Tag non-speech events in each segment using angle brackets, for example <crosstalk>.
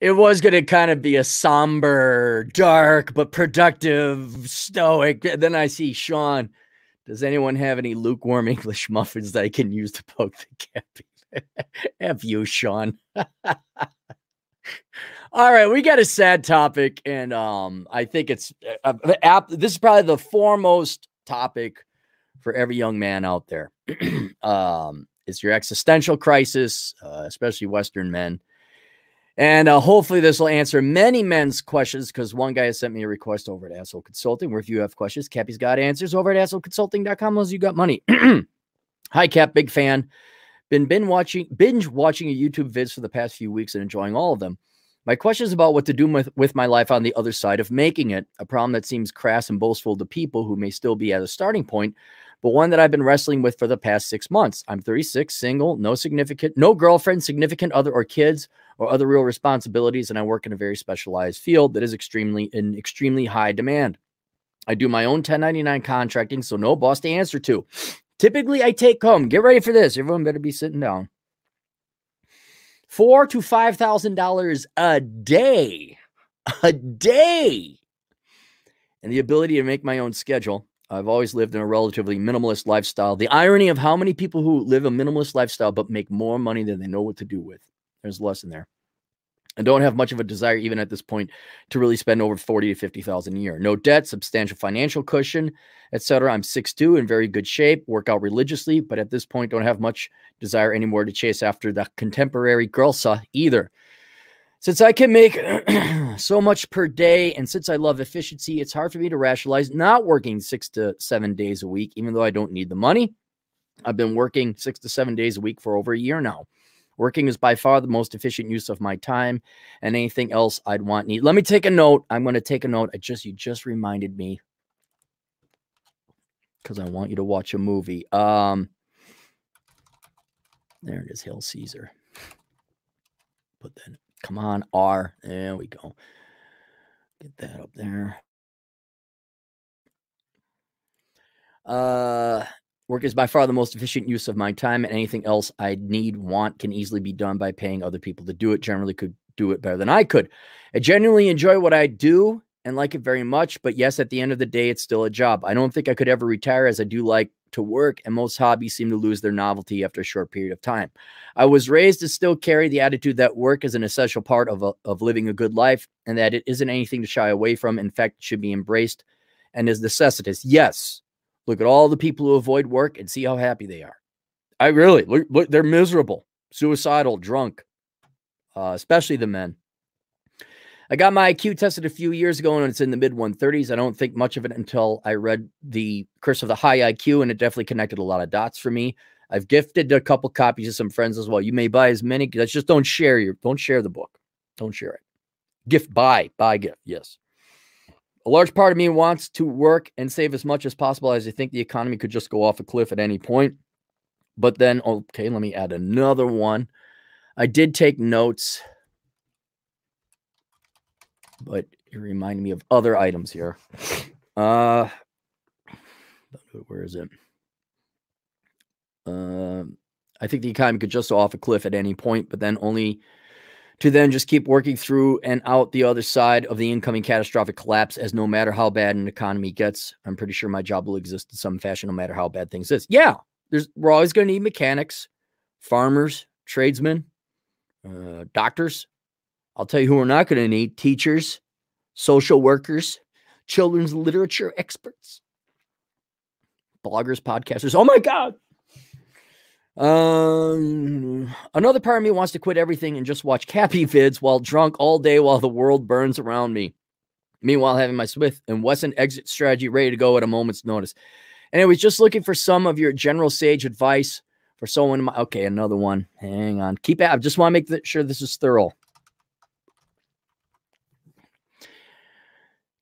it was going to kind of be a somber, dark, but productive, stoic. Then I see Sean. Does anyone have any lukewarm <laughs> English muffins that I can use to poke the cappy? <laughs> F you, Sean. <laughs> All right, we got a sad topic, and um, I think it's uh, uh this is probably the foremost topic for every young man out there. <clears throat> um, it's your existential crisis, uh, especially Western men. And uh, hopefully, this will answer many men's questions because one guy has sent me a request over at Asshole Consulting where if you have questions, Cappy's got answers over at assholeconsulting.com as you got money. <clears throat> Hi, Cap, big fan. Been been watching binge watching a YouTube vids for the past few weeks and enjoying all of them. My question is about what to do with, with my life on the other side of making it, a problem that seems crass and boastful to people who may still be at a starting point, but one that I've been wrestling with for the past six months. I'm 36, single, no significant, no girlfriend, significant other, or kids, or other real responsibilities, and I work in a very specialized field that is extremely in extremely high demand. I do my own 1099 contracting, so no boss to answer to. Typically, I take home. Get ready for this. Everyone better be sitting down four to five thousand dollars a day, a day, and the ability to make my own schedule. I've always lived in a relatively minimalist lifestyle. The irony of how many people who live a minimalist lifestyle but make more money than they know what to do with. There's a lesson there and don't have much of a desire even at this point to really spend over 40 to 50,000 a year. No debt, substantial financial cushion, etc. I'm 6'2 in very good shape, work out religiously, but at this point don't have much desire anymore to chase after the contemporary girlsa either. Since I can make <clears throat> so much per day and since I love efficiency, it's hard for me to rationalize not working 6 to 7 days a week even though I don't need the money. I've been working 6 to 7 days a week for over a year now. Working is by far the most efficient use of my time and anything else I'd want need. Let me take a note. I'm going to take a note. I just you just reminded me because I want you to watch a movie. Um there it is, Hail Caesar. Put that come on, R. There we go. Get that up there. Uh Work is by far the most efficient use of my time, and anything else I need, want, can easily be done by paying other people to do it. Generally, could do it better than I could. I genuinely enjoy what I do and like it very much, but yes, at the end of the day, it's still a job. I don't think I could ever retire as I do like to work, and most hobbies seem to lose their novelty after a short period of time. I was raised to still carry the attitude that work is an essential part of, a, of living a good life and that it isn't anything to shy away from. In fact, it should be embraced and is necessitous. Yes, Look at all the people who avoid work and see how happy they are. I really look, look they're miserable, suicidal, drunk, uh, especially the men. I got my IQ tested a few years ago and it's in the mid 130s. I don't think much of it until I read the Curse of the High IQ, and it definitely connected a lot of dots for me. I've gifted a couple copies to some friends as well. You may buy as many. That's just don't share your don't share the book. Don't share it. Gift buy, buy gift. Yes. A large part of me wants to work and save as much as possible as I think the economy could just go off a cliff at any point. But then, okay, let me add another one. I did take notes, but it reminded me of other items here. Uh, where is it? Uh, I think the economy could just off a cliff at any point, but then only to then just keep working through and out the other side of the incoming catastrophic collapse as no matter how bad an economy gets i'm pretty sure my job will exist in some fashion no matter how bad things is yeah there's we're always going to need mechanics farmers tradesmen uh, doctors i'll tell you who we're not going to need teachers social workers children's literature experts bloggers podcasters oh my god um, another part of me wants to quit everything and just watch Cappy vids while drunk all day while the world burns around me. Meanwhile, having my Smith and Wesson exit strategy ready to go at a moment's notice. And I was just looking for some of your general sage advice for someone. My, Okay, another one. Hang on. Keep it. I just want to make sure this is thorough.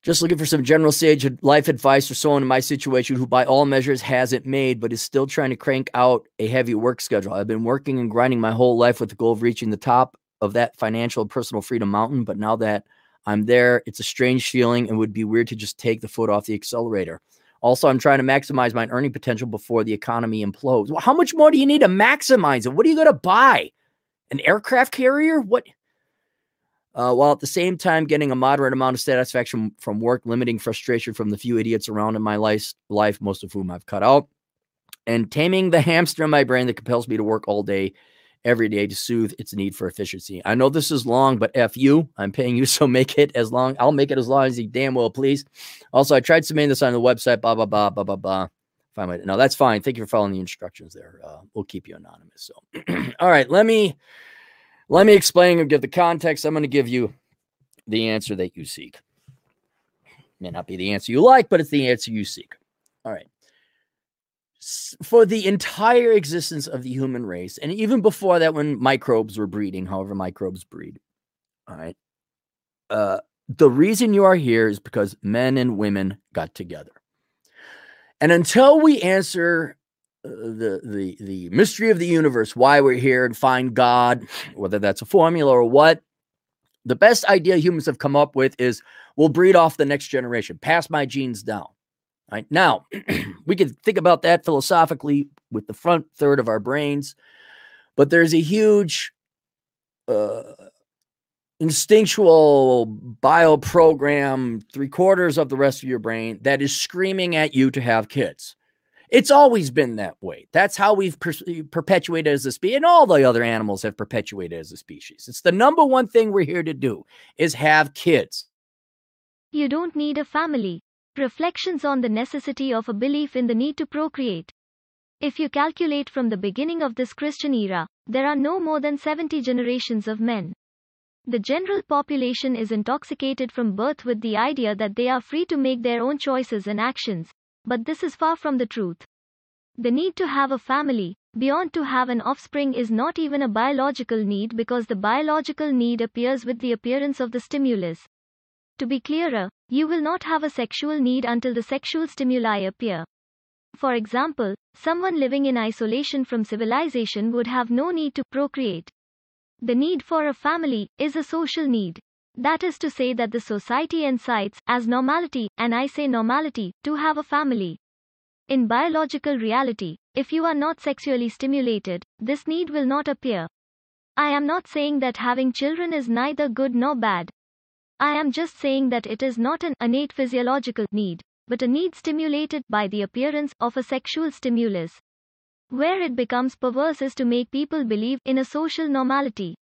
Just looking for some general sage life advice for someone in my situation who, by all measures, hasn't made, but is still trying to crank out a heavy work schedule. I've been working and grinding my whole life with the goal of reaching the top of that financial and personal freedom mountain. But now that I'm there, it's a strange feeling and would be weird to just take the foot off the accelerator. Also, I'm trying to maximize my earning potential before the economy implodes. Well, how much more do you need to maximize it? What are you going to buy? An aircraft carrier? What? Uh, while at the same time getting a moderate amount of satisfaction from work, limiting frustration from the few idiots around in my life, life most of whom I've cut out, and taming the <laughs> hamster in my brain that compels me to work all day, every day to soothe its need for efficiency. I know this is long, but F you, I'm paying you, <laughs> so make it as long. I'll make it as long as you damn well please. Also, I tried submitting this on the website, blah, blah, blah, blah, blah, blah. If I no, that's fine. Thank you for following the instructions there. Uh, we'll keep you anonymous. So, <clears throat> all right, let me let me explain and give the context. I'm going to give you the answer that you seek. May not be the answer you like, but it's the answer you seek. All right. For the entire existence of the human race, and even before that, when microbes were breeding, however microbes breed, all right, uh, the reason you are here is because men and women got together. And until we answer the the the mystery of the universe, why we're here, and find God, whether that's a formula or what, the best idea humans have come up with is we'll breed off the next generation, pass my genes down. Right now, <clears throat> we can think about that philosophically with the front third of our brains, but there's a huge uh, instinctual bio program, three quarters of the rest of your brain that is screaming at you to have kids. It's always been that way. That's how we've per eh, perpetuated as a species, and all the other animals have perpetuated as a species. It's the number one thing we're here to do is have kids. You don't need a family. Reflections on the necessity of a belief in the need to procreate. If you calculate from the beginning of this Christian era, there are no more than 70 generations of men. The general population is intoxicated from birth with the idea that they are free to make their own choices and actions, but this is far from the truth. The need to have a family, beyond to have an offspring, is not even a biological need because the biological need appears with the appearance of the stimulus. To be clearer, you will not have a sexual need until the sexual stimuli appear. For example, someone living in isolation from civilization would have no need to procreate. The need for a family is a social need. That is to say that the society incites, as normality, and I say normality, to have a family. In biological reality, if you are not sexually stimulated, this need will not appear. I am not saying that having children is neither good nor bad. I am just saying that it is not an innate physiological need, but a need stimulated by the appearance of a sexual stimulus. Where it becomes perverse is to make people believe in a social normality.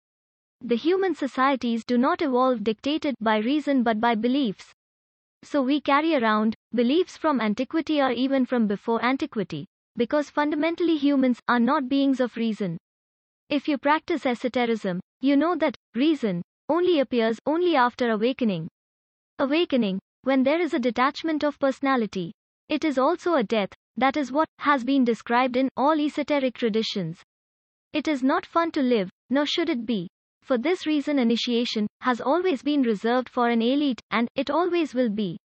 The human societies do not evolve dictated by reason but by beliefs. So we carry around beliefs from antiquity or even from before antiquity, because fundamentally humans are not beings of reason. If you practice esotericism, you know that reason only appears only after awakening. Awakening, when there is a detachment of personality. It is also a death, that is what has been described in all esoteric traditions. It is not fun to live, nor should it be. For this reason, initiation has always been reserved for an elite, and it always will be.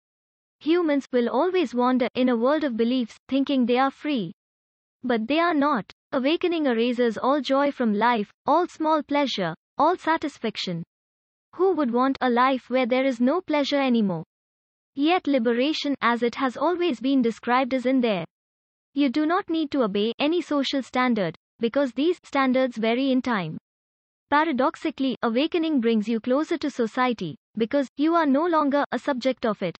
Humans will always wander in a world of beliefs, thinking they are free. But they are not. Awakening erases all joy from life, all small pleasure, all satisfaction. Who would want a life where there is no pleasure anymore? Yet liberation, as it has always been described, is in there. You do not need to obey any social standard, because these standards vary in time. Paradoxically, awakening brings you closer to society, because you are no longer a subject of it.